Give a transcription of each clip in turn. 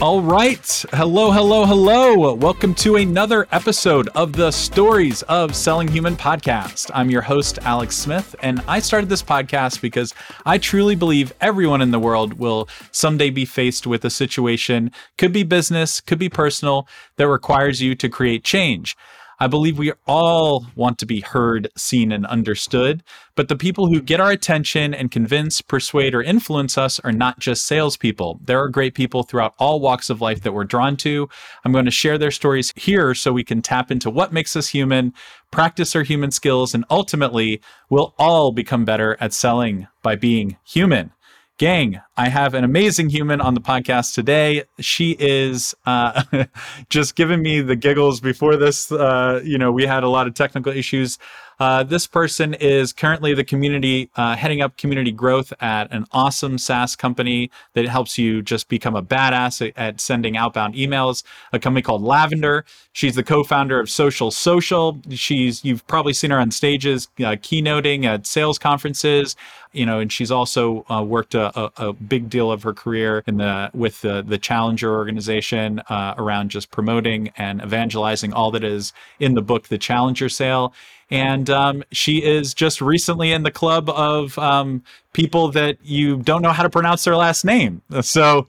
All right. Hello, hello, hello. Welcome to another episode of the Stories of Selling Human podcast. I'm your host, Alex Smith, and I started this podcast because I truly believe everyone in the world will someday be faced with a situation, could be business, could be personal, that requires you to create change. I believe we all want to be heard, seen, and understood. But the people who get our attention and convince, persuade, or influence us are not just salespeople. There are great people throughout all walks of life that we're drawn to. I'm going to share their stories here so we can tap into what makes us human, practice our human skills, and ultimately, we'll all become better at selling by being human. Gang, I have an amazing human on the podcast today. She is uh, just giving me the giggles before this. Uh, you know, we had a lot of technical issues. Uh, this person is currently the community, uh, heading up community growth at an awesome SaaS company that helps you just become a badass at, at sending outbound emails. A company called Lavender. She's the co-founder of Social Social. She's you've probably seen her on stages, uh, keynoting at sales conferences. You know, and she's also uh, worked a, a, a, big deal of her career in the with the the Challenger organization uh, around just promoting and evangelizing all that is in the book, The Challenger Sale and um, she is just recently in the club of um, people that you don't know how to pronounce their last name. So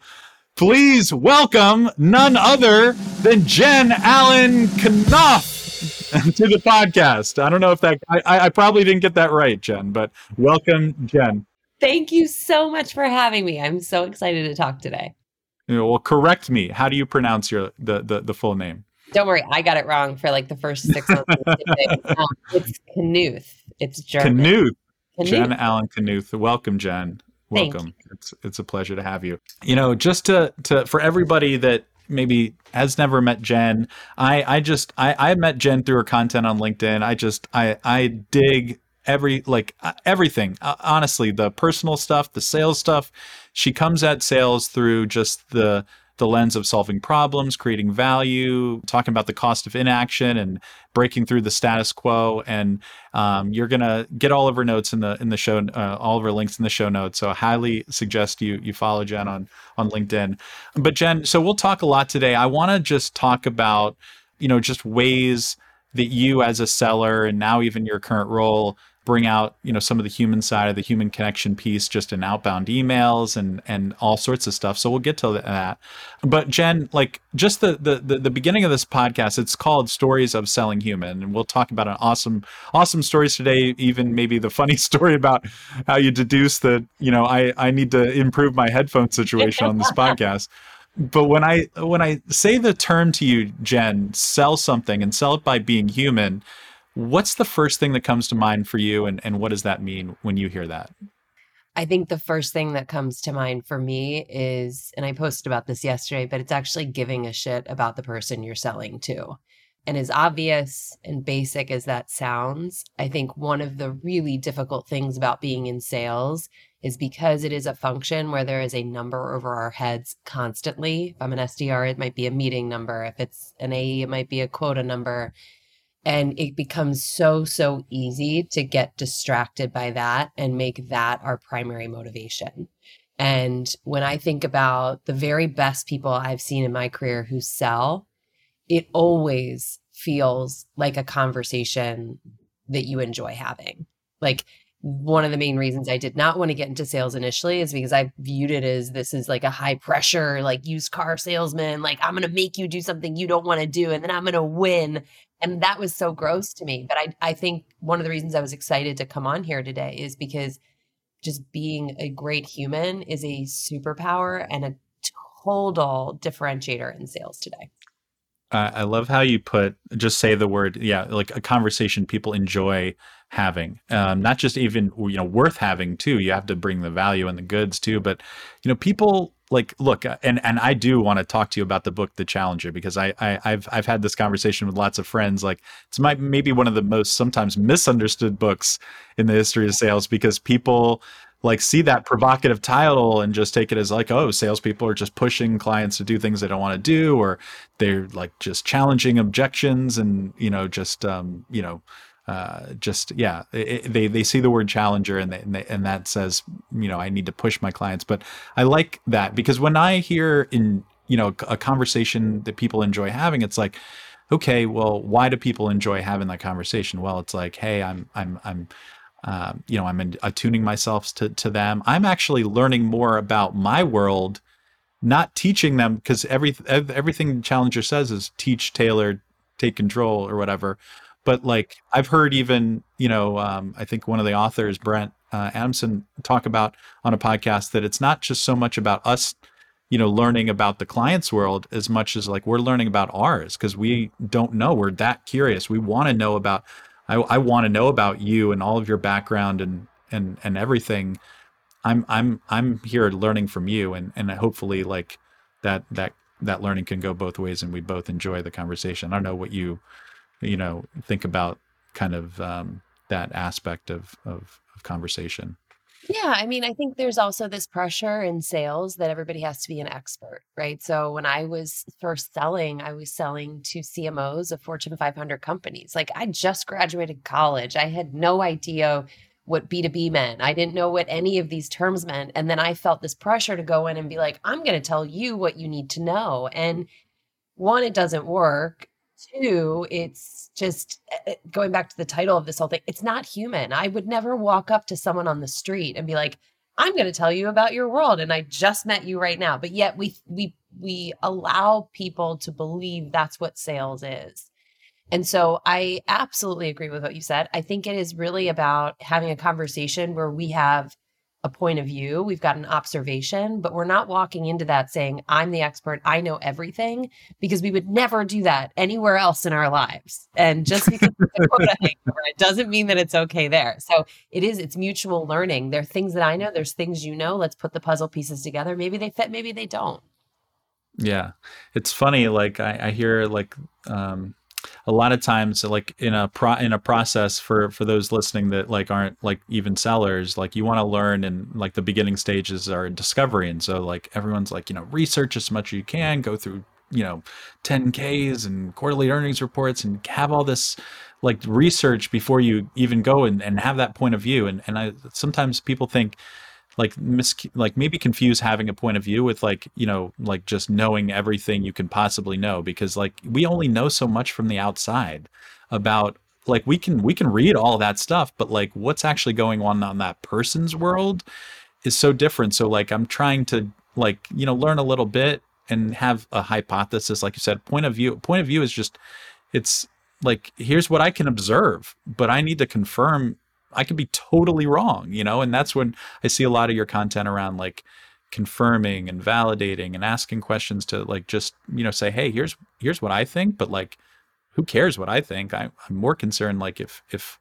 please welcome none other than Jen Allen Knopf to the podcast. I don't know if that I, I probably didn't get that right, Jen, but welcome, Jen. Thank you so much for having me. I'm so excited to talk today. You know, well, correct me. How do you pronounce your the the, the full name? Don't worry, I got it wrong for like the first six months. um, it's Knuth. It's German. Knuth. Jen Allen Knuth. Welcome, Jen. Welcome. It's it's a pleasure to have you. You know, just to to for everybody that maybe has never met Jen, I I just I I met Jen through her content on LinkedIn. I just I I dig every like uh, everything. Uh, honestly the personal stuff the sales stuff. She comes at sales through just the the lens of solving problems, creating value, talking about the cost of inaction, and breaking through the status quo. And um, you're gonna get all of our notes in the in the show, uh, all of our links in the show notes. So I highly suggest you you follow Jen on on LinkedIn. But Jen, so we'll talk a lot today. I want to just talk about you know just ways that you as a seller and now even your current role bring out you know some of the human side of the human connection piece just in outbound emails and and all sorts of stuff. So we'll get to that. But jen like just the the the, the beginning of this podcast it's called stories of selling human. And we'll talk about an awesome awesome stories today even maybe the funny story about how you deduce that you know i i need to improve my headphone situation on this podcast. But when i when i say the term to you jen sell something and sell it by being human What's the first thing that comes to mind for you, and, and what does that mean when you hear that? I think the first thing that comes to mind for me is, and I posted about this yesterday, but it's actually giving a shit about the person you're selling to. And as obvious and basic as that sounds, I think one of the really difficult things about being in sales is because it is a function where there is a number over our heads constantly. If I'm an SDR, it might be a meeting number. If it's an AE, it might be a quota number. And it becomes so, so easy to get distracted by that and make that our primary motivation. And when I think about the very best people I've seen in my career who sell, it always feels like a conversation that you enjoy having. Like one of the main reasons I did not want to get into sales initially is because I viewed it as this is like a high pressure, like used car salesman. Like, I'm going to make you do something you don't want to do, and then I'm going to win. And that was so gross to me. But I, I think one of the reasons I was excited to come on here today is because just being a great human is a superpower and a total differentiator in sales today. I love how you put just say the word, yeah, like a conversation people enjoy having, um, not just even you know worth having too. You have to bring the value and the goods too, but you know people like look uh, and and I do want to talk to you about the book The Challenger because I, I have I've had this conversation with lots of friends like it's my maybe one of the most sometimes misunderstood books in the history of sales because people like see that provocative title and just take it as like oh salespeople are just pushing clients to do things they don't want to do or they're like just challenging objections and you know just um, you know uh, just yeah, it, they they see the word challenger and they, and, they, and that says you know I need to push my clients. But I like that because when I hear in you know a conversation that people enjoy having it's like okay well why do people enjoy having that conversation? Well it's like hey i'm i'm i'm uh, you know i'm attuning myself to, to them. I'm actually learning more about my world not teaching them because every everything challenger says is teach tailor take control or whatever but like i've heard even you know um, i think one of the authors brent uh, adamson talk about on a podcast that it's not just so much about us you know learning about the client's world as much as like we're learning about ours because we don't know. We're that curious. We want to know about i, I want to know about you and all of your background and and and everything. I'm i'm i'm here learning from you and and hopefully like that that that learning can go both ways and we both enjoy the conversation. I don't know what you you know think about kind of um, that aspect of, of of conversation yeah, I mean, I think there's also this pressure in sales that everybody has to be an expert, right? So when I was first selling, I was selling to CMOs of Fortune 500 companies. Like I just graduated college. I had no idea what B2B meant. I didn't know what any of these terms meant. And then I felt this pressure to go in and be like, I'm going to tell you what you need to know. And one, it doesn't work. Two, it's just eh, eh, going back to the title of this whole thing. It's not human. I would never walk up to someone on the street and be like, I'm going to tell you about your world and I just met you right now. But yet we we we allow people to believe that's what sales is. And so I absolutely agree with what you said. I think it is really about having a conversation where we have a point of view, we've got an observation, but we're not walking into that saying, I'm the expert, I know everything, because we would never do that anywhere else in our lives. And just because it doesn't mean that it's okay there. So it is, it's mutual learning. There are things that I know, there's things you know. Let's put the puzzle pieces together. Maybe they fit, maybe they don't. Yeah. It's funny, like I, I hear like um a lot of times like in a pro in a process for for those listening that like aren't like even sellers like you want to learn and like the beginning stages are discovery. And so like everyone's like you know research as much as you can go through you know 10ks and quarterly earnings reports and have all this like research before you even go and, and have that point of view. And and i sometimes people think like mis like maybe confuse having a point of view with like you know like just knowing everything you can possibly know because like we only know so much from the outside about like we can we can read all that stuff but like what's actually going on on that person's world is so different. So like i'm trying to like you know learn a little bit and have a hypothesis like you said point of view point of view is just it's like here's what i can observe but i need to confirm I could be totally wrong, you know, and that's when I see a lot of your content around like confirming and validating and asking questions to like just, you know, say, hey, here's here's what I think, but like who cares what I think? I, I'm more concerned like if if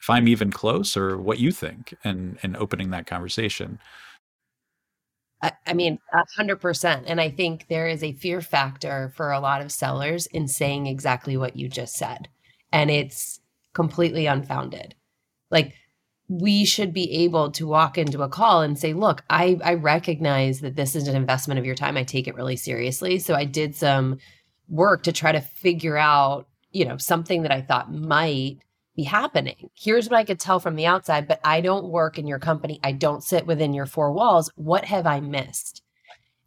if I'm even close or what you think and and opening that conversation. I, I mean, a hundred percent. And I think there is a fear factor for a lot of sellers in saying exactly what you just said. And it's completely unfounded like we should be able to walk into a call and say, look, I, I recognize that this is an investment of your time. I take it really seriously. So I did some work to try to figure out, you know, something that I thought might be happening. Here's what I could tell from the outside, but I don't work in your company. I don't sit within your four walls. What have I missed?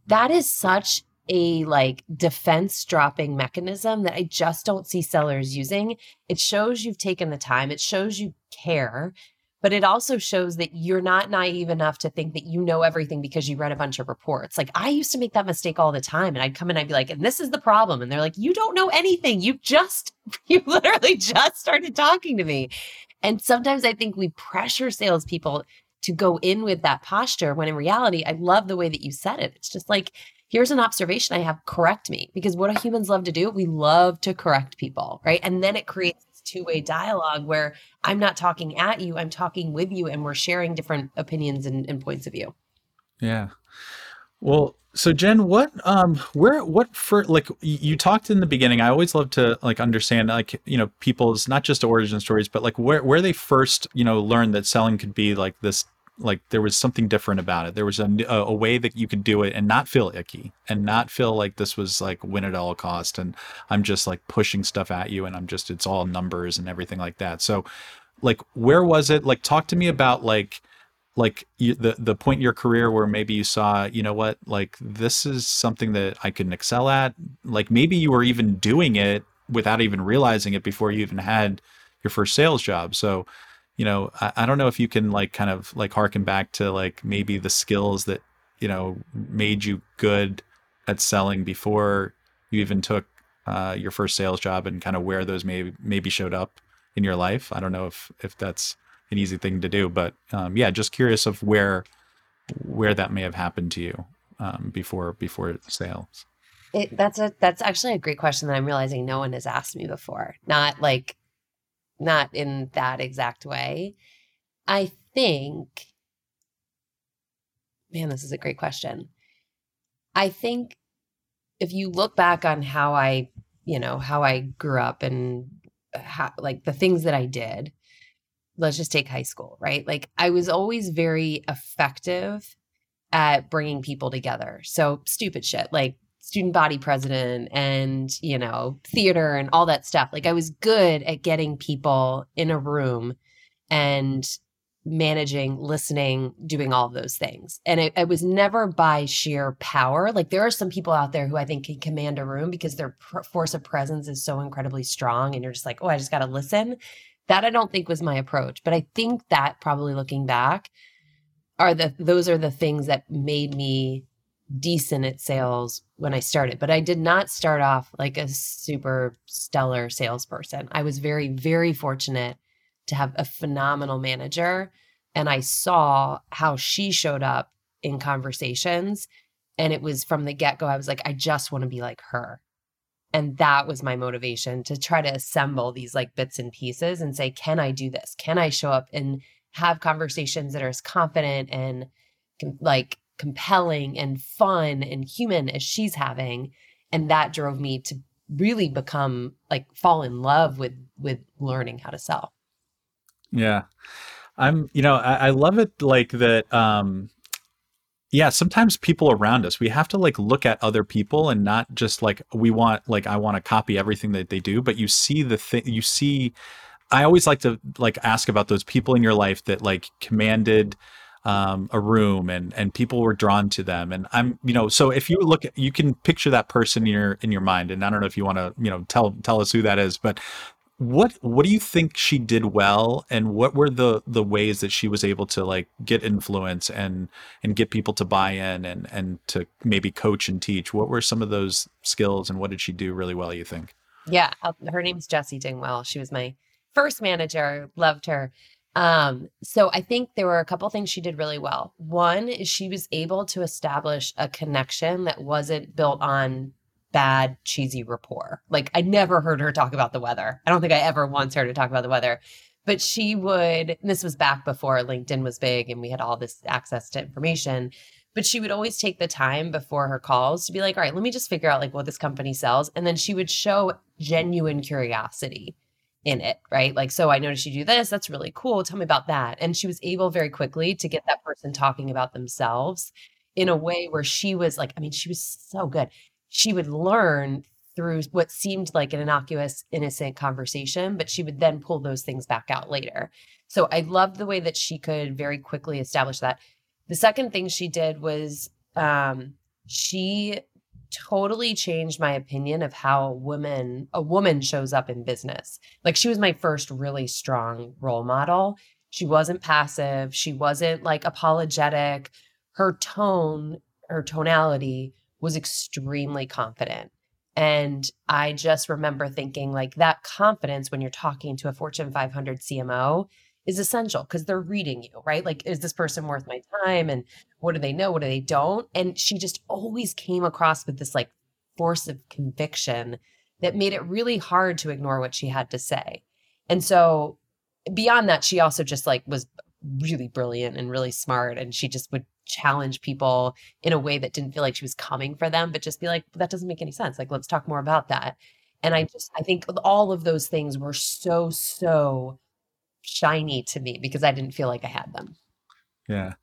That is such a like defense dropping mechanism that I just don't see sellers using. It shows you've taken the time, it shows you care, but it also shows that you're not naive enough to think that you know everything because you read a bunch of reports. Like I used to make that mistake all the time and I'd come in I'd be like, "And this is the problem." And they're like, "You don't know anything. You just you literally just started talking to me." And sometimes I think we pressure salespeople to go in with that posture when in reality, I love the way that you said it. It's just like here's an observation I have, correct me. Because what do humans love to do? We love to correct people, right? And then it creates this two way dialogue where I'm not talking at you, I'm talking with you, and we're sharing different opinions and, and points of view. Yeah. Well, so Jen, what um where what for like you talked in the beginning, I always love to like understand like, you know, people's not just origin stories, but like where where they first, you know, learned that selling could be like this like there was something different about it. There was a, a way that you could do it and not feel icky and not feel like this was like win at all cost and I'm just like pushing stuff at you and I'm just it's all numbers and everything like that. So like where was it? Like talk to me about like like you, the the point in your career where maybe you saw, you know what, like this is something that I can excel at. Like maybe you were even doing it without even realizing it before you even had your first sales job. So, you know, I, I don't know if you can like kind of like harken back to like maybe the skills that you know made you good at selling before you even took uh, your first sales job and kind of where those maybe maybe showed up in your life. I don't know if if that's an easy thing to do, but um, yeah, just curious of where where that may have happened to you um, before before sales. It, that's a that's actually a great question that I'm realizing no one has asked me before. Not like not in that exact way. I think man, this is a great question. I think if you look back on how I, you know, how I grew up and how, like the things that I did, let's just take high school, right? Like I was always very effective at bringing people together. So stupid shit like student body president and, you know, theater and all that stuff. Like I was good at getting people in a room and managing, listening, doing all of those things. And it, it, was never by sheer power. Like there are some people out there who I think can command a room because their pr- force of presence is so incredibly strong. And you're just like, oh, I just got to listen. That I don't think was my approach. But I think that probably looking back are the, those are the things that made me decent at sales when I started. But I did not start off like a super stellar salesperson. I was very, very fortunate to have a phenomenal manager. And I saw how she showed up in conversations. And it was from the get go, I was like, I just want to be like her. And that was my motivation to try to assemble these like bits and pieces and say, can I do this? Can I show up and have conversations that are as confident and like compelling and fun and human as she's having? And that drove me to really become like fall in love with with learning how to sell. Yeah. I'm, you know, I, I love it like that. Um, yeah, sometimes people around us, we have to like look at other people and not just like we want, like, I want to copy everything that they do, but you see the thing, you see, I always like to like ask about those people in your life that like commanded um, a room and and people were drawn to them. And i'm you know so if you look at you can picture that person in your in your mind. And i don't know if you want to you know tell tell us who that is but what what do you think she did well? And what were the the ways that she was able to like get influence and and get people to buy in and and to maybe coach and teach? What were some of those skills and what did she do really well you think? Yeah her name's jessie dingwell. She was my first manager. Loved her um so i think there were a couple things she did really well one is she was able to establish a connection that wasn't built on bad, cheesy rapport. Like I never heard her talk about the weather. I don't think I ever once heard her talk about the weather. But she would, this was back before LinkedIn was big and we had all this access to information. But she would always take the time before her calls to be like, all right, let me just figure out like what this company sells. And then she would show genuine curiosity in it, right? Like, so I noticed you do this. That's really cool. Tell me about that. And she was able very quickly to get that person talking about themselves in a way where she was like, I mean, she was so good she would learn through what seemed like an innocuous, innocent conversation, but she would then pull those things back out later. So I loved the way that she could very quickly establish that. The second thing she did was um, she totally changed my opinion of how a woman a woman shows up in business. Like she was my first really strong role model. She wasn't passive, she wasn't like apologetic. Her tone, her tonality was extremely confident. And I just remember thinking, like, that confidence when you're talking to a Fortune 500 CMO is essential because they're reading you, right? Like, is this person worth my time? And what do they know? What do they don't? And she just always came across with this like force of conviction that made it really hard to ignore what she had to say. And so, beyond that, she also just like was really brilliant and really smart. And she just would challenge people in a way that didn't feel like she was coming for them, but just be like, that doesn't make any sense. Like, let's talk more about that. And I just, I think all of those things were so, so shiny to me because I didn't feel like I had them. Yeah.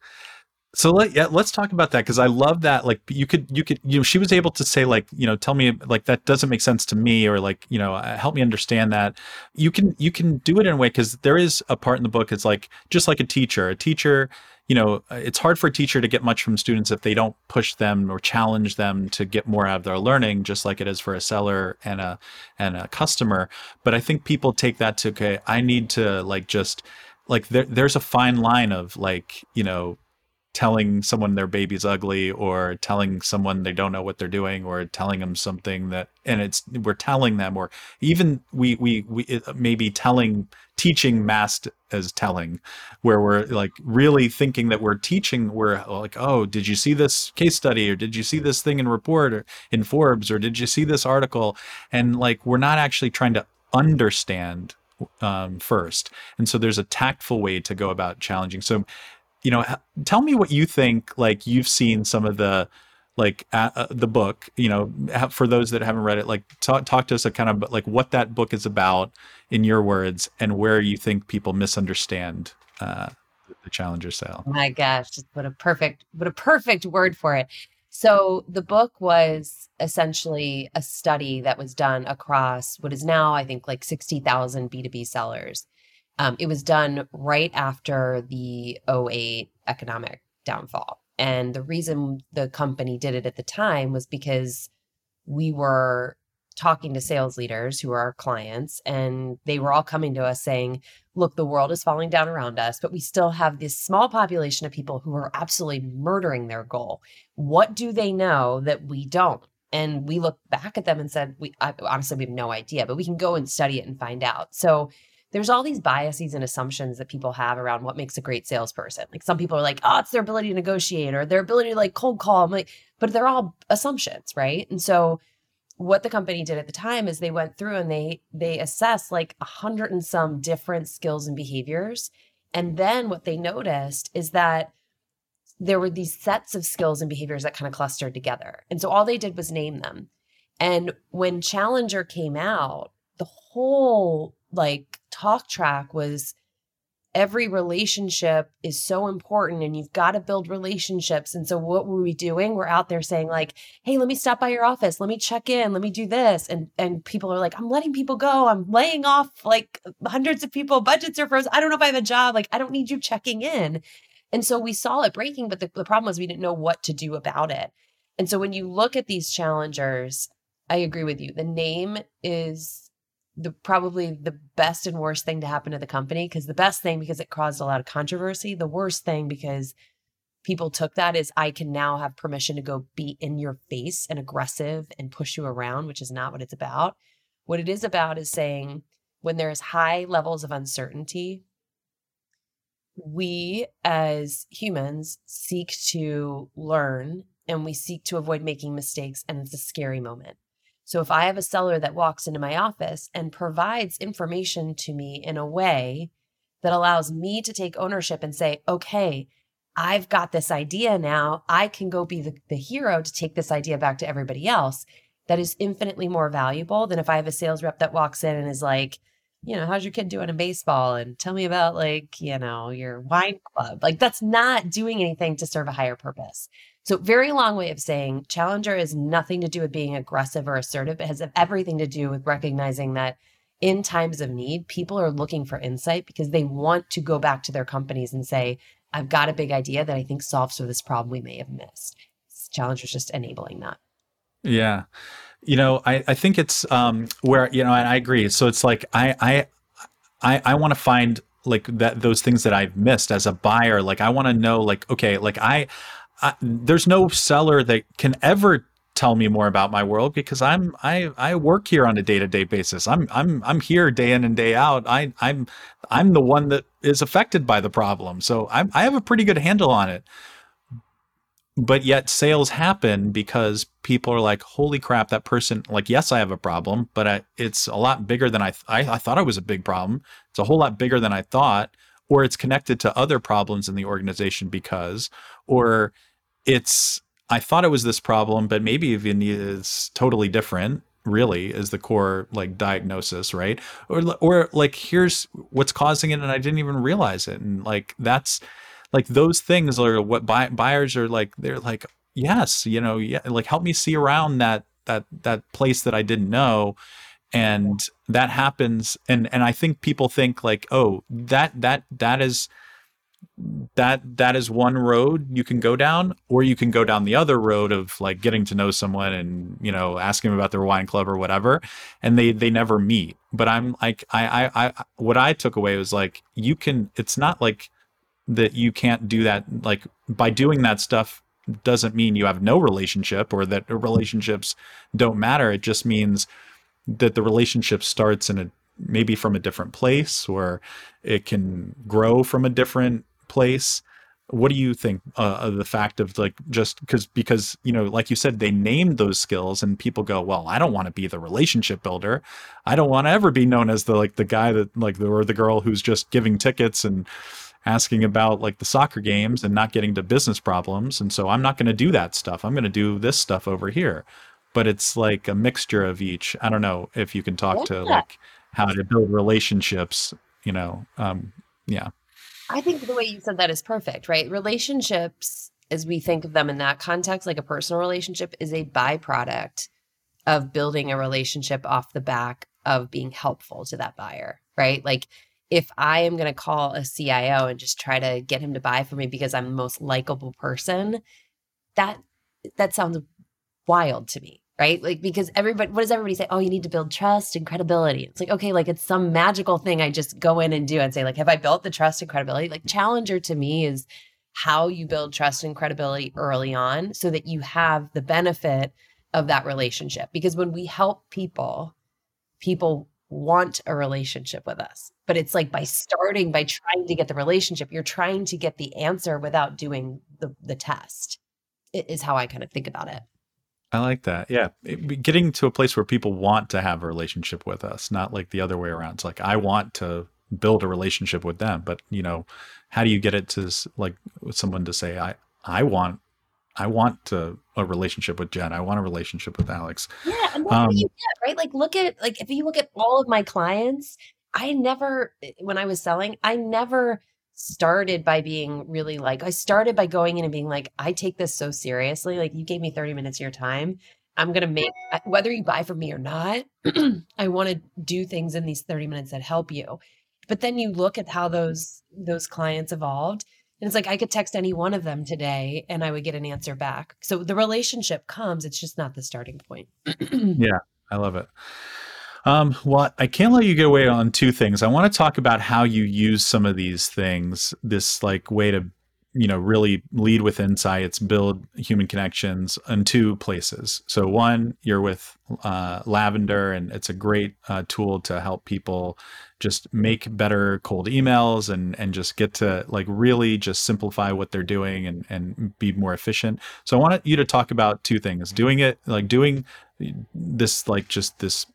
So let yeah, let's talk about that because I love that. Like you could you could you know she was able to say like you know tell me like that doesn't make sense to me or like you know uh, help me understand that. You can you can do it in a way because there is a part in the book. It's like just like a teacher. A teacher you know, it's hard for a teacher to get much from students if they don't push them or challenge them to get more out of their learning, just like it is for a seller and a and a customer. But I think people take that to okay, I need to like just like there, there's a fine line of like you know telling someone their baby's ugly or telling someone they don't know what they're doing or telling them something that and it's we're telling them or even we we we maybe telling teaching masked as telling where we're like really thinking that we're teaching we're like oh did you see this case study or did you see this thing in report or in forbes or did you see this article? And like we're not actually trying to understand um, first. And so there's a tactful way to go about challenging. So you know tell me what you think like you've seen some of the like uh, the book you know for those that haven't read it like talk, talk to us a kind of like what that book is about in your words and where you think people misunderstand uh, the challenger sale. Oh my gosh what a perfect what a perfect word for it. So the book was essentially a study that was done across what is now i think like 60000 b2b sellers um, it was done right after the 08 economic downfall. And the reason the company did it at the time was because we were talking to sales leaders who are our clients, and they were all coming to us saying, Look, the world is falling down around us, but we still have this small population of people who are absolutely murdering their goal. What do they know that we don't? And we looked back at them and said, We I, honestly, we have no idea, but we can go and study it and find out. So there's all these biases and assumptions that people have around what makes a great salesperson. Like some people are like, oh, it's their ability to negotiate or their ability to like cold call. I'm like, but they're all assumptions, right? And so what the company did at the time is they went through and they they assessed like a hundred and some different skills and behaviors. And then what they noticed is that there were these sets of skills and behaviors that kind of clustered together. And so all they did was name them. And when Challenger came out, the whole like talk track was every relationship is so important and you've got to build relationships. And so what were we doing? We're out there saying like, "Hey, let me stop by your office. Let me check in. Let me do this." And and people are like, "I'm letting people go. I'm laying off like hundreds of people. Budgets are frozen. I don't know if I have a job. Like, I don't need you checking in." And so we saw it breaking, but the, the problem was we didn't know what to do about it. And so when you look at these challengers, I agree with you. The name is the probably the best and worst thing to happen to the company because the best thing because it caused a lot of controversy the worst thing because people took that is i can now have permission to go be in your face and aggressive and push you around which is not what it's about. What it is about is saying when there's high levels of uncertainty we as humans seek to learn and we seek to avoid making mistakes and it's a scary moment so if I have a seller that walks into my office and provides information to me in a way that allows me to take ownership and say, okay, I've got this idea now. I can go be the, the hero to take this idea back to everybody else. That is infinitely more valuable than if I have a sales rep that walks in and is like, you know, how's your kid doing in baseball? And tell me about like, you know, your wine club. Like that's not doing anything to serve a higher purpose. So, very long way of saying challenger is nothing to do with being aggressive or assertive. It has everything to do with recognizing that in times of need, people are looking for insight because they want to go back to their companies and say, I've got a big idea that I think solves for this problem we may have missed. Challenger is just enabling that. Yeah. You know, I, I think it's um, where, you know, and I agree. So it's like, I, I, I, I want to find like that, those things that I've missed as a buyer. Like, I want to know, like, okay, like I, I, there's no seller that can ever tell me more about my world because I'm I I work here on a day-to-day basis. I'm I'm I'm here day in and day out. I I'm I'm the one that is affected by the problem. So I I have a pretty good handle on it. But yet sales happen because people are like, "Holy crap, that person like yes, I have a problem, but I, it's a lot bigger than I, I I thought it was a big problem. It's a whole lot bigger than I thought." Or it's connected to other problems in the organization because, or it's I thought it was this problem, but maybe even is totally different. Really, is the core like diagnosis, right? Or or like here's what's causing it, and I didn't even realize it, and like that's like those things are what buy, buyers are like. They're like, yes, you know, yeah, like help me see around that that that place that I didn't know, and that happens, and and I think people think like, oh, that that that is that that is one road you can go down or you can go down the other road of like getting to know someone and you know asking them about their wine club or whatever and they they never meet. But i'm like i i, I what i took away was like you can it's not like that you can't do that like by doing that stuff doesn't mean you have no relationship or that relationships don't matter. It just means that the relationship starts in a maybe from a different place or it can grow from a different place. What do you think uh, of the fact of like just because because you know like you said they named those skills and people go well i don't want to be the relationship builder. I don't want to ever be known as the like the guy that like the or the girl who's just giving tickets and asking about like the soccer games and not getting to business problems and so i'm not going to do that stuff. I'm going to do this stuff over here. But it's like a mixture of each. I don't know if you can talk yeah. to like how to build relationships you know um yeah I think the way you said that is perfect, right? Relationships, as we think of them in that context, like a personal relationship, is a byproduct of building a relationship off the back of being helpful to that buyer, right? Like if I am going to call a CIO and just try to get him to buy for me because I'm the most likable person, that that sounds wild to me, right? Like, because everybody, what does everybody say? Oh, you need to build trust and credibility. It's like, okay, like it's some magical thing I just go in and do and say, like, have I built the trust and credibility? Like, Challenger to me is how you build trust and credibility early on so that you have the benefit of that relationship. Because when we help people, people want a relationship with us. But it's like by starting by trying to get the relationship, you're trying to get the answer without doing the, the test, is how I kind of think about it. I like that. Yeah. It, getting to a place where people want to have a relationship with us, not like the other way around. It's like, I want to build a relationship with them, but you know, how do you get it to like someone to say, I, I want, I want to, a relationship with Jen. I want a relationship with Alex. Yeah. And that's um, what you get, right? Like, look at, like, if you look at all of my clients, I never, when I was selling, I never started by being really like I started by going in and being like I take this so seriously like you gave me 30 minutes of your time. I'm going to make whether you buy from me or not I want to do things in these 30 minutes that help you. But then you look at how those those clients evolved and it's like I could text any one of them today and I would get an answer back. So the relationship comes it's just not the starting point. Yeah I love it um, well, I can't let you get away on two things. I want to talk about how you use some of these things, this like way to, you know, really lead with insights, build human connections in two places. So one, you're with uh, Lavender, and it's a great uh, tool to help people just make better cold emails and and just get to like really just simplify what they're doing and and be more efficient. So I want you to talk about two things: doing it like doing this like just this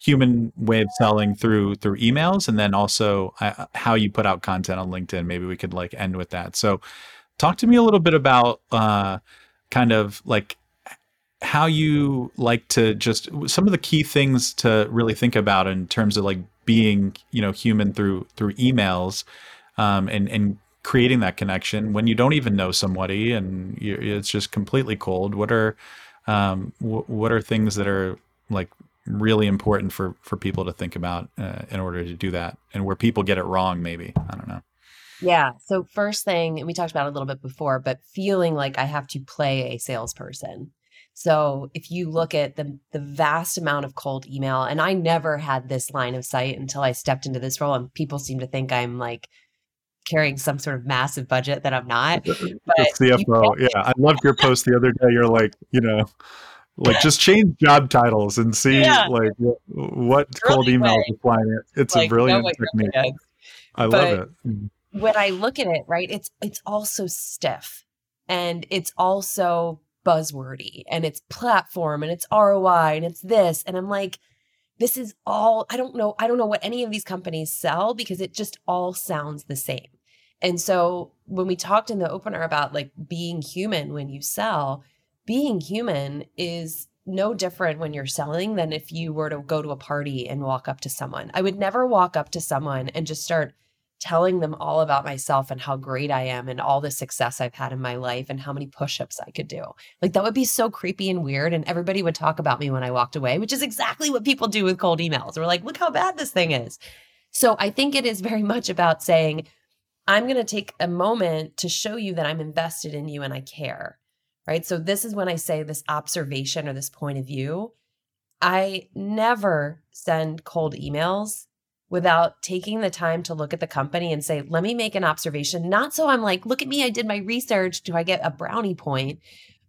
human way of selling through through emails and then also uh, how you put out content on linkedin. Maybe we could like end with that. So talk to me a little bit about uh, kind of like how you like to just some of the key things to really think about in terms of like being you know human through through emails um, and and creating that connection when you don't even know somebody and it's just completely cold. What are um, w- what are things that are like really important for for people to think about uh, in order to do that. And where people get it wrong maybe. I don't know. Yeah. So first thing and we talked about it a little bit before but feeling like i have to play a salesperson. So if you look at the the vast amount of cold email and i never had this line of sight until i stepped into this role and people seem to think i'm like carrying some sort of massive budget that i'm not but cfo yeah. I loved your post the other day. You're like you know like just change job titles and see yeah. like what, what cold emails applying it. It's like, a brilliant technique. I but love it. Mm. When I look at it, right, it's it's also stiff and it's also buzzwordy and it's platform and it's ROI and it's this. And I'm like, this is all I don't know. I don't know what any of these companies sell because it just all sounds the same. And so when we talked in the opener about like being human when you sell, being human is no different when you're selling than if you were to go to a party and walk up to someone. I would never walk up to someone and just start telling them all about myself and how great I am and all the success I've had in my life and how many push-ups I could do. Like that would be so creepy and weird and everybody would talk about me when I walked away, which is exactly what people do with cold emails. We're like, "Look how bad this thing is." So I think it is very much about saying I'm going to take a moment to show you that I'm invested in you and I care. Right. So, this is when I say this observation or this point of view. I never send cold emails without taking the time to look at the company and say, let me make an observation. Not so I'm like, look at me, I did my research. Do I get a brownie point?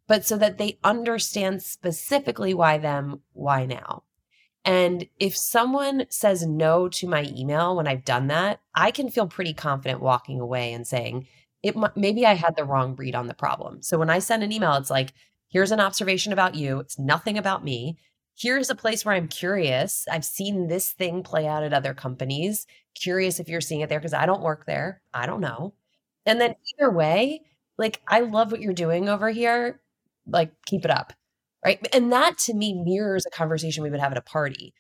But so that they understand specifically why them, why now. And if someone says no to my email when I've done that, I can feel pretty confident walking away and saying, it maybe I had the wrong read on the problem. So when I send an email, it's like, here's an observation about you. It's nothing about me. Here's a place where I'm curious. I've seen this thing play out at other companies. Curious if you're seeing it there because I don't work there. I don't know. And then either way, like I love what you're doing over here. Like keep it up right? And that to me mirrors a conversation we would have at a party,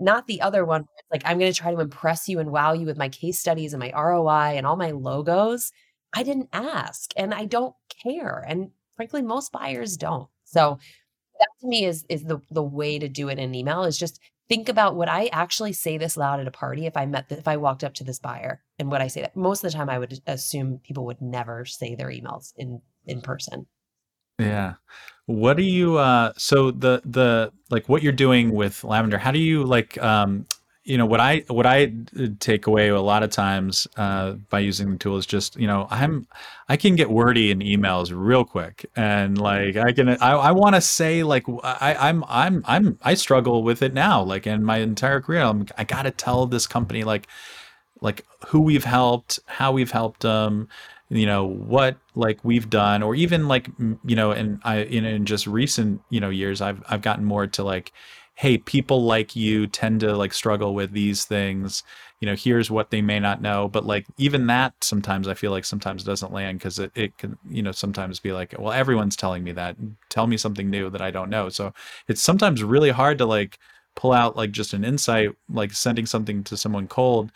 not the other one. like, I'm going to try to impress you and wow you with my case studies and my ROI and all my logos. I didn't ask and I don't care. And frankly, most buyers don't. So that to me is is the the way to do it in email is just think about would I actually say this loud at a party if I met the, if I walked up to this buyer and would I say that most of the time I would assume people would never say their emails in in person. Yeah. What do you uh so the the like what you're doing with lavender, how do you like um you know what I what I take away a lot of times uh, by using the tool is just you know I'm I can get wordy in emails real quick. And like I can I, I want to say like I I'm I'm I'm I struggle with it now like in my entire career. I'm, I got to tell this company like like who we've helped how we've helped them you know what like we've done or even like you know and i in, in just recent you know years i've i've gotten more to like hey people like you tend to like struggle with these things. You know here's what they may not know. But like even that sometimes i feel like sometimes doesn't land because it, it can you know sometimes be like well everyone's telling me that. Tell me something new that i don't know. So it's sometimes really hard to like pull out like just an insight like sending something to someone cold.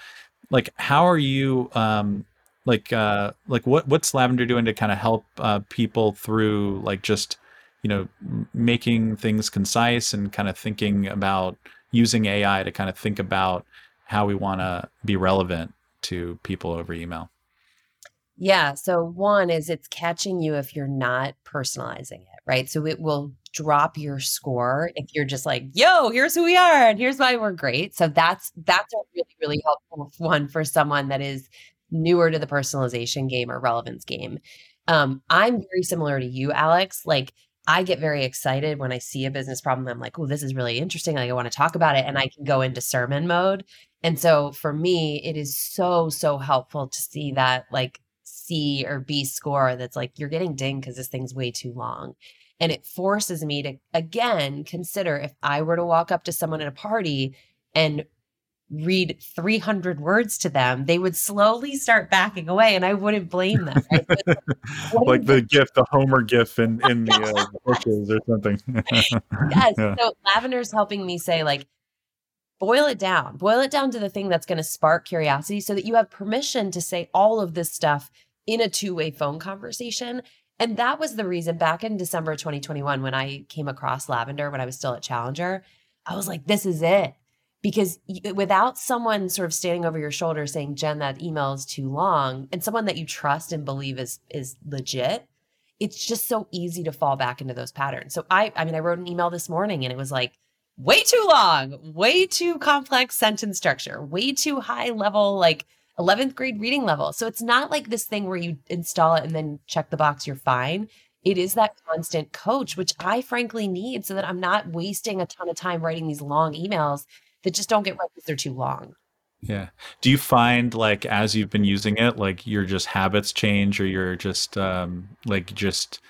Like how are you um like uh like what what's lavender doing to kind of help uh people through like just you know making things concise and kind of thinking about using ai to kind of think about how we want to be relevant to people over email yeah so one is it's catching you if you're not personalizing it right so it will drop your score if you're just like yo here's who we are and here's why we're great so that's that's a really really helpful one for someone that is newer to the personalization game or relevance game. Um, I'm very similar to you, Alex. Like, I get very excited when I see a business problem. I'm like, oh, this is really interesting. Like, I want to talk about it. And I mm-hmm. can go into sermon mode. And so for me, it is so, so helpful to see that like C or B score that's like, you're getting dinged because this thing's way too long. And it forces me to, again, consider if I were to walk up to someone at a party and read 300 words to them, they would slowly start backing away, and I wouldn't blame them. Like the GIF, the Homer GIF in in the uh, bushes or something. yes. Yeah. So Lavender's helping me say like, boil it down, boil it down to the thing that's going to spark curiosity, so that you have permission to say all of this stuff in a two way phone conversation. And that was the reason back in December 2021 when I came across Lavender when I was still at Challenger. I was like, this is it because without someone sort of standing over your shoulder saying jen that email is too long and someone that you trust and believe is is legit it's just so easy to fall back into those patterns. So i i mean i wrote an email this morning and it was like way too long way too complex sentence structure way too high level like 11th grade reading level. So it's not like this thing where you install it and then check the box you're fine. It is that constant coach which i frankly need so that i'm not wasting a ton of time writing these long emails that just don't get read because they're too long. Yeah. Do you find like as you've been using it, like your just habits change or you're just um like just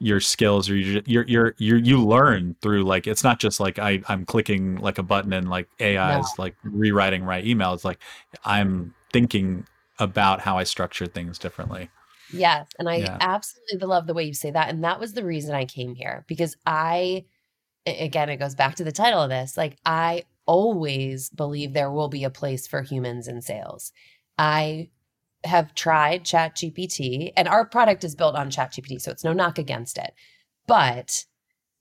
your skills or you you're you're you you learn through like it's not just like I I'm clicking like a button and like AI no. is like rewriting my email. It's like I'm thinking about how I structure things differently. Yes, and I yeah. absolutely love the way you say that and that was the reason I came here because I again it goes back to the title of this. Like I always believe there will be a place for humans in sales. I have tried ChatGPT, and our product is built on ChatGPT, so it's no knock against it. But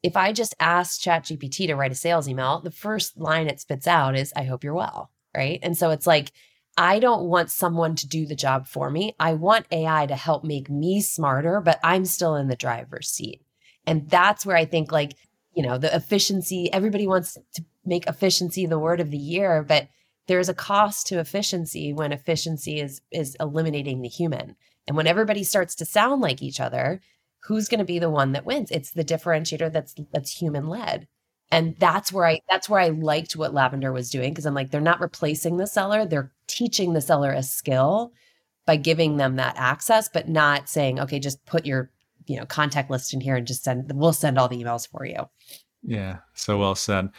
if I just ask ChatGPT to write a sales email, the first line it spits out is, I hope you're well. Right. And so it's like, I don't want someone to do the job for me. I want AI to help make me smarter, but I'm still in the driver's seat. And that's where I think, like, you know, the efficiency, everybody wants to make efficiency the word of the year, but there's a cost to efficiency when efficiency is is eliminating the human. And when everybody starts to sound like each other, who's going to be the one that wins? It's the differentiator that's that's human led and that's where i that's where i liked what lavender was doing because i'm like they're not replacing the seller they're teaching the seller a skill by giving them that access but not saying okay just put your you know contact list in here and just send we'll send all the emails for you yeah so well said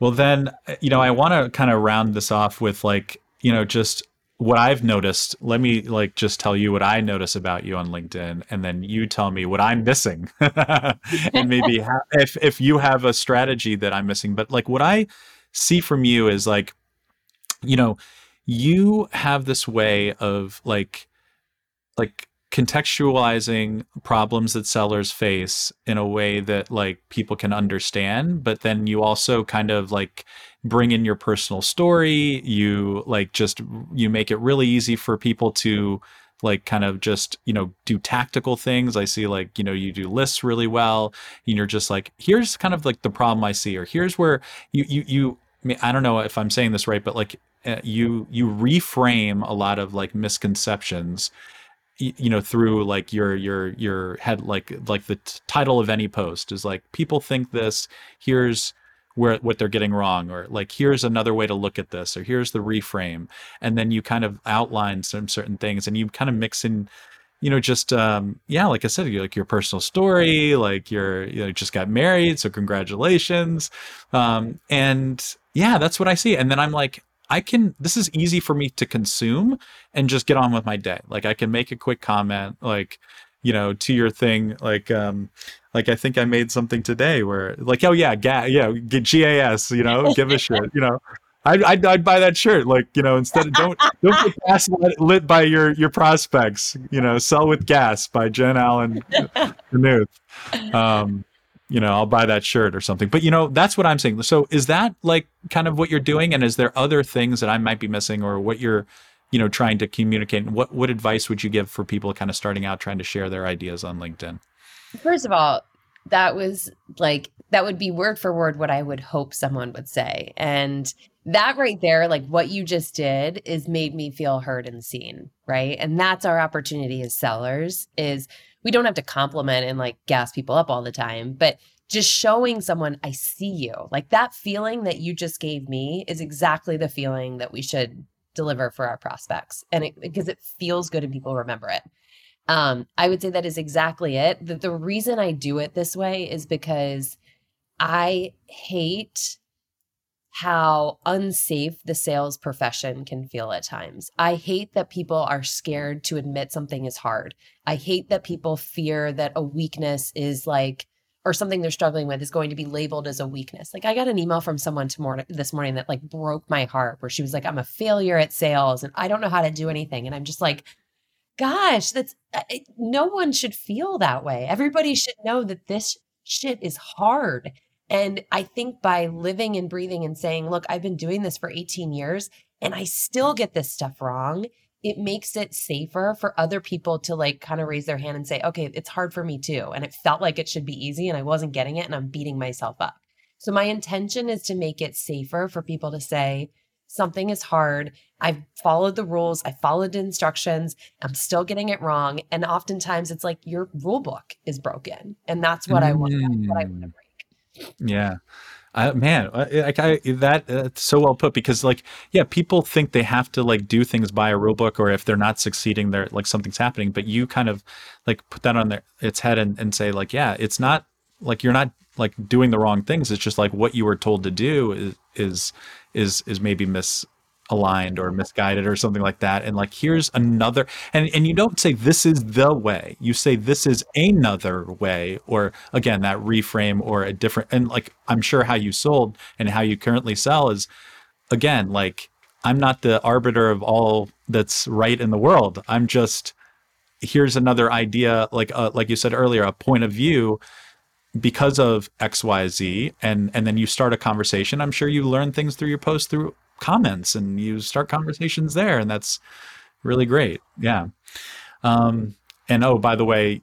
well then uh, you know i want to kind of round this off with like you know just what I've noticed, let me like just tell you what I notice about you on LinkedIn, and then you tell me what I'm missing, and maybe if if you have a strategy that I'm missing. But like what I see from you is like, you know, you have this way of like, like contextualizing problems that sellers face in a way that like people can understand but then you also kind of like bring in your personal story. You like just you make it really easy for people to like kind of just you know do tactical things. I see like you know you do lists really well and you're just like here's kind of like the problem i see or here's where you you you I, mean, I don't know if i'm saying this right but like uh, you you reframe a lot of like misconceptions you know through like your your your head like like the t- title of any post is like people think this here's where what they're getting wrong or like here's another way to look at this or here's the reframe and then you kind of outline some certain things and you kind of mix in you know just um yeah like i said like your personal story like you're you know just got married so congratulations um and yeah that's what i see and then i'm like I can this is easy for me to consume and just get on with my day. Like I can make a quick comment like you know to your thing like um like I think I made something today where like oh yeah ga- yeah get GAS you know give a shit you know I'd, I'd, I'd, buy that shirt like you know instead of don't don't get gas lit by your your prospects you know sell with gas by Jen Allen Knuth um you know, I'll buy that shirt or something. But you know, that's what I'm saying. So is that like kind of what you're doing? And is there other things that I might be missing or what you're, you know, trying to communicate? And what, what advice would you give for people kind of starting out trying to share their ideas on LinkedIn? First of all, that was like that would be word for word what I would hope someone would say. And that right there, like what you just did is made me feel heard and seen, right? And that's our opportunity as sellers is we don't have to compliment and like gas people up all the time, but just showing someone I see you. Like that feeling that you just gave me is exactly the feeling that we should deliver for our prospects. And it, because it feels good and people remember it. Um, I would say that is exactly it. The, the reason I do it this way is because I hate how unsafe the sales profession can feel at times. I hate that people are scared to admit something is hard. I hate that people fear that a weakness is like, or something they're struggling with is going to be labeled as a weakness. Like I got an email from someone tomorrow this morning that like broke my heart where she was like, I'm a failure at sales and I don't know how to do anything. And I'm just like, gosh, that's uh, no one should feel that way. Everybody should know that this shit is hard and I think by living and breathing and saying, look, I've been doing this for 18 years and I still get this stuff wrong, it makes it safer for other people to like kind of raise their hand and say, okay, it's hard for me too. And it felt like it should be easy and I wasn't getting it and I'm beating myself up. So my intention is to make it safer for people to say, something is hard. I've followed the rules, I followed the instructions, I'm still getting it wrong. And oftentimes it's like your rule book is broken. And that's what mm. I want. That's what I want to break. Yeah. I, man, uh, like I that that's so well put because like yeah, people think they have to like do things by a rule book or if they're not succeeding, they're like something's happening. But you kind of like put that on their its head and, and say like yeah, it's not like you're not like doing the wrong things. It's just like what you were told to do is is is is maybe miss aligned or misguided or something like that and like here's another and and you don't say this is the way you say this is another way or again that reframe or a different and like i'm sure how you sold and how you currently sell is again like i'm not the arbiter of all that's right in the world. I'm just here's another idea like uh, like you said earlier a point of view because of xyz and and then you start a conversation. I'm sure you learn things through your post through comments and you start conversations there and that's really great yeah um and oh by the way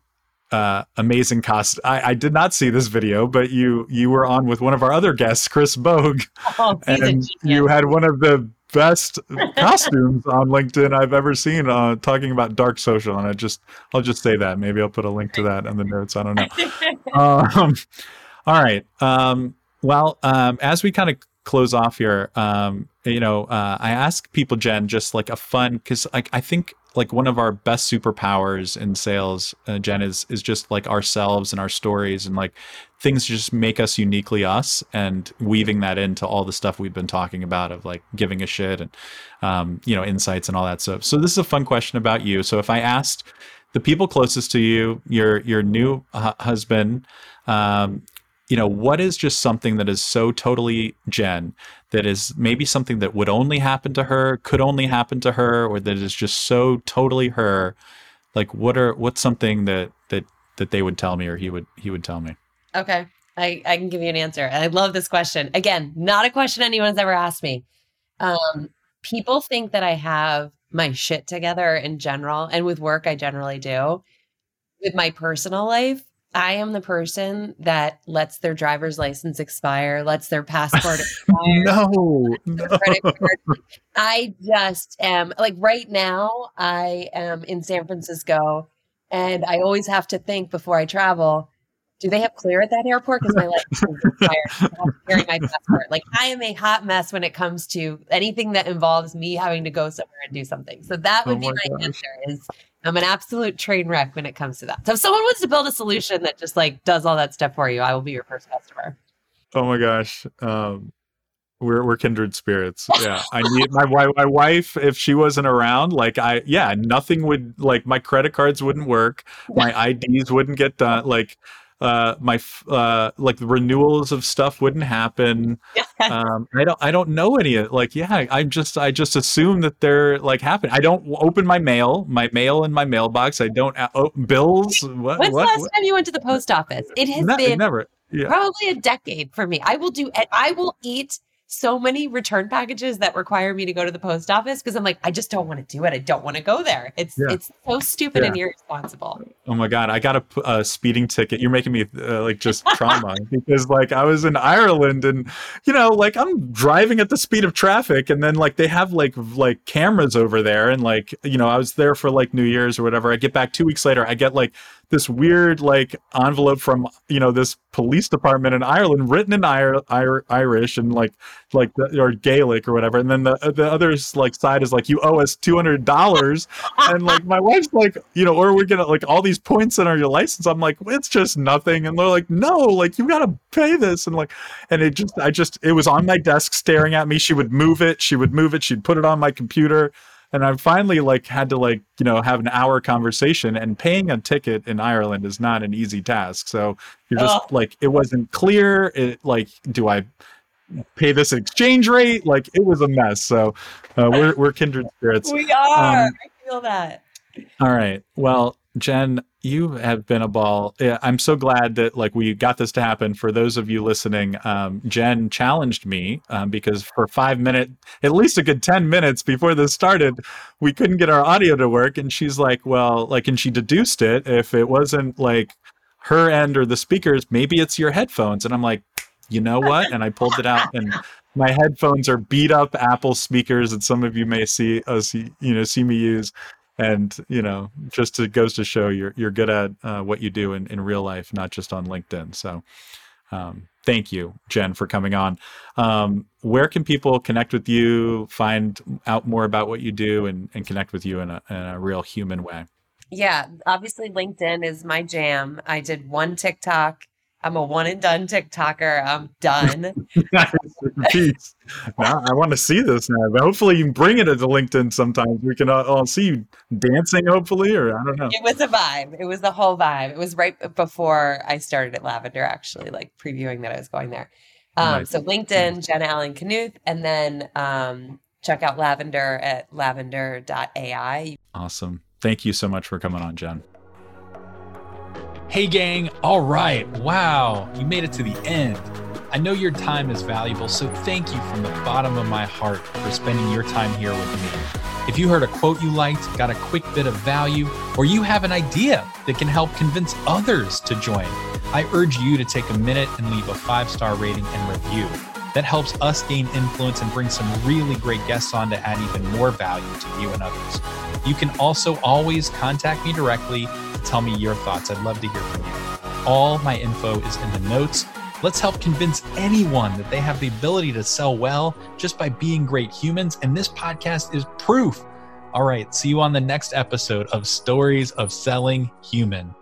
uh, amazing cost. I, I, did not see this video, but you you were on with one of our other guests, Chris Bogue, oh, and you had one of the best costumes on LinkedIn I've ever seen uh, talking about dark social. And I just I'll just say that. Maybe I'll put a link to that in the notes. I don't know. um, all right. Um, well, um, as we kind of close off here, um, you know, uh, I ask people, Jen, just like a fun because like I think like one of our best superpowers in sales, uh, Jen, is is just like ourselves and our stories and like things just make us uniquely us and weaving that into all the stuff we've been talking about of like giving a shit and um, you know insights and all that stuff. So this is a fun question about you. So if I asked the people closest to you, your your new uh, husband, um, you know, what is just something that is so totally Jen that is maybe something that would only happen to her, could only happen to her, or that is just so totally her? Like, what are what's something that that that they would tell me, or he would he would tell me? Okay, I I can give you an answer. I love this question. Again, not a question anyone's ever asked me. Um, people think that I have my shit together in general, and with work, I generally do. With my personal life, I am the person that lets their driver's license expire, lets their passport expire. no, no. I just am like right now, I am in San Francisco and I always have to think before I travel do they have clear at that airport? Because my license expired. I carry my passport. Like I am a hot mess when it comes to anything that involves me having to go somewhere and do something. So that oh would oh be my gosh. answer is I'm an absolute train wreck when it comes to that. So if someone wants to build a solution that just like does all that stuff for you, I will be your first customer. Oh my gosh. Um, we're we're kindred spirits. Yeah, I need my my wife. If she wasn't around, like I, yeah, nothing would like my credit cards wouldn't work, my IDs wouldn't get done. Like uh my uh like the renewals of stuff wouldn't happen. Um i don't i don't know any of like yeah i just i just assume that they're like happen i don't open my mail my mail in my mailbox. I don't oh, bills? What, when's what, the last what? time you went to the post office? It has been never yeah. probably a decade for me. I will do i will eat so many return packages that require me to go to the post office because I'm like, I just don't want to do it. I don't want to go there. It's yeah. it's so stupid yeah. and irresponsible. Oh my god, I got a, a speeding ticket. You're making me uh, like just trauma because like I was in Ireland and you know like I'm driving at the speed of traffic and then like they have like like cameras over there and like you know I was there for like New Year's or whatever. I get back two weeks later, I get like this weird like envelope from you know this police department in Ireland written in Ir- Ir- Irish and like like the, or Gaelic or whatever. And then the uh, the other like side is like you owe us $200 and like my wife's like you know or we're gonna like all these points on our license. I'm like it's just nothing. And they're like no like you gotta pay this. And like and it just I just it was on my desk staring at me. She would move it. She would move it. She'd put it on my computer and I finally like had to like you know have an hour conversation. And paying a ticket in Ireland is not an easy task. So you're just oh. like it wasn't clear. It like do I pay this exchange rate? Like it was a mess. So uh, we're we're kindred spirits. We are. Um, I feel that. All right. Well, Jen, you have been a ball. I'm so glad that like we got this to happen. For those of you listening, um, Jen challenged me um, because for five minutes, at least a good ten minutes before this started, we couldn't get our audio to work, and she's like, "Well, like," and she deduced it. If it wasn't like her end or the speakers, maybe it's your headphones. And I'm like, you know what? And I pulled it out and my headphones are beat up Apple speakers that some of you may see us, you know, see me use and you know just it goes to show you're you're good at uh, what you do in, in real life not just on linkedin. So um, thank you jen for coming on. Um, where can people connect with you find out more about what you do and, and connect with you in a, in a real human way? Yeah obviously linkedin is my jam. I did one tiktok. I'm a one and done TikToker. I'm done. now, I want to see this now. But hopefully, you can bring it to LinkedIn sometimes. We can all, all, see you dancing, hopefully, or I don't know. It was a vibe. It was the whole vibe. It was right before I started at Lavender, actually, like previewing that I was going there. Um, nice. So, LinkedIn, Jen Allen Knuth, and then um, check out Lavender at lavender.ai. Awesome. Thank you so much for coming on, Jen. Hey, gang. All right. Wow. You made it to the end. I know your time is valuable, so thank you from the bottom of my heart for spending your time here with me. If you heard a quote you liked, got a quick bit of value, or you have an idea that can help convince others to join, I urge you to take a minute and leave a five star rating and review. That helps us gain influence and bring some really great guests on to add even more value to you and others. You can also always contact me directly tell me your thoughts. I'd love to hear from you. All my info is in the notes. Let's help convince anyone that they have the ability to sell well just by being great humans. And this podcast is proof. All right, see you on the next episode of Stories of Selling Human.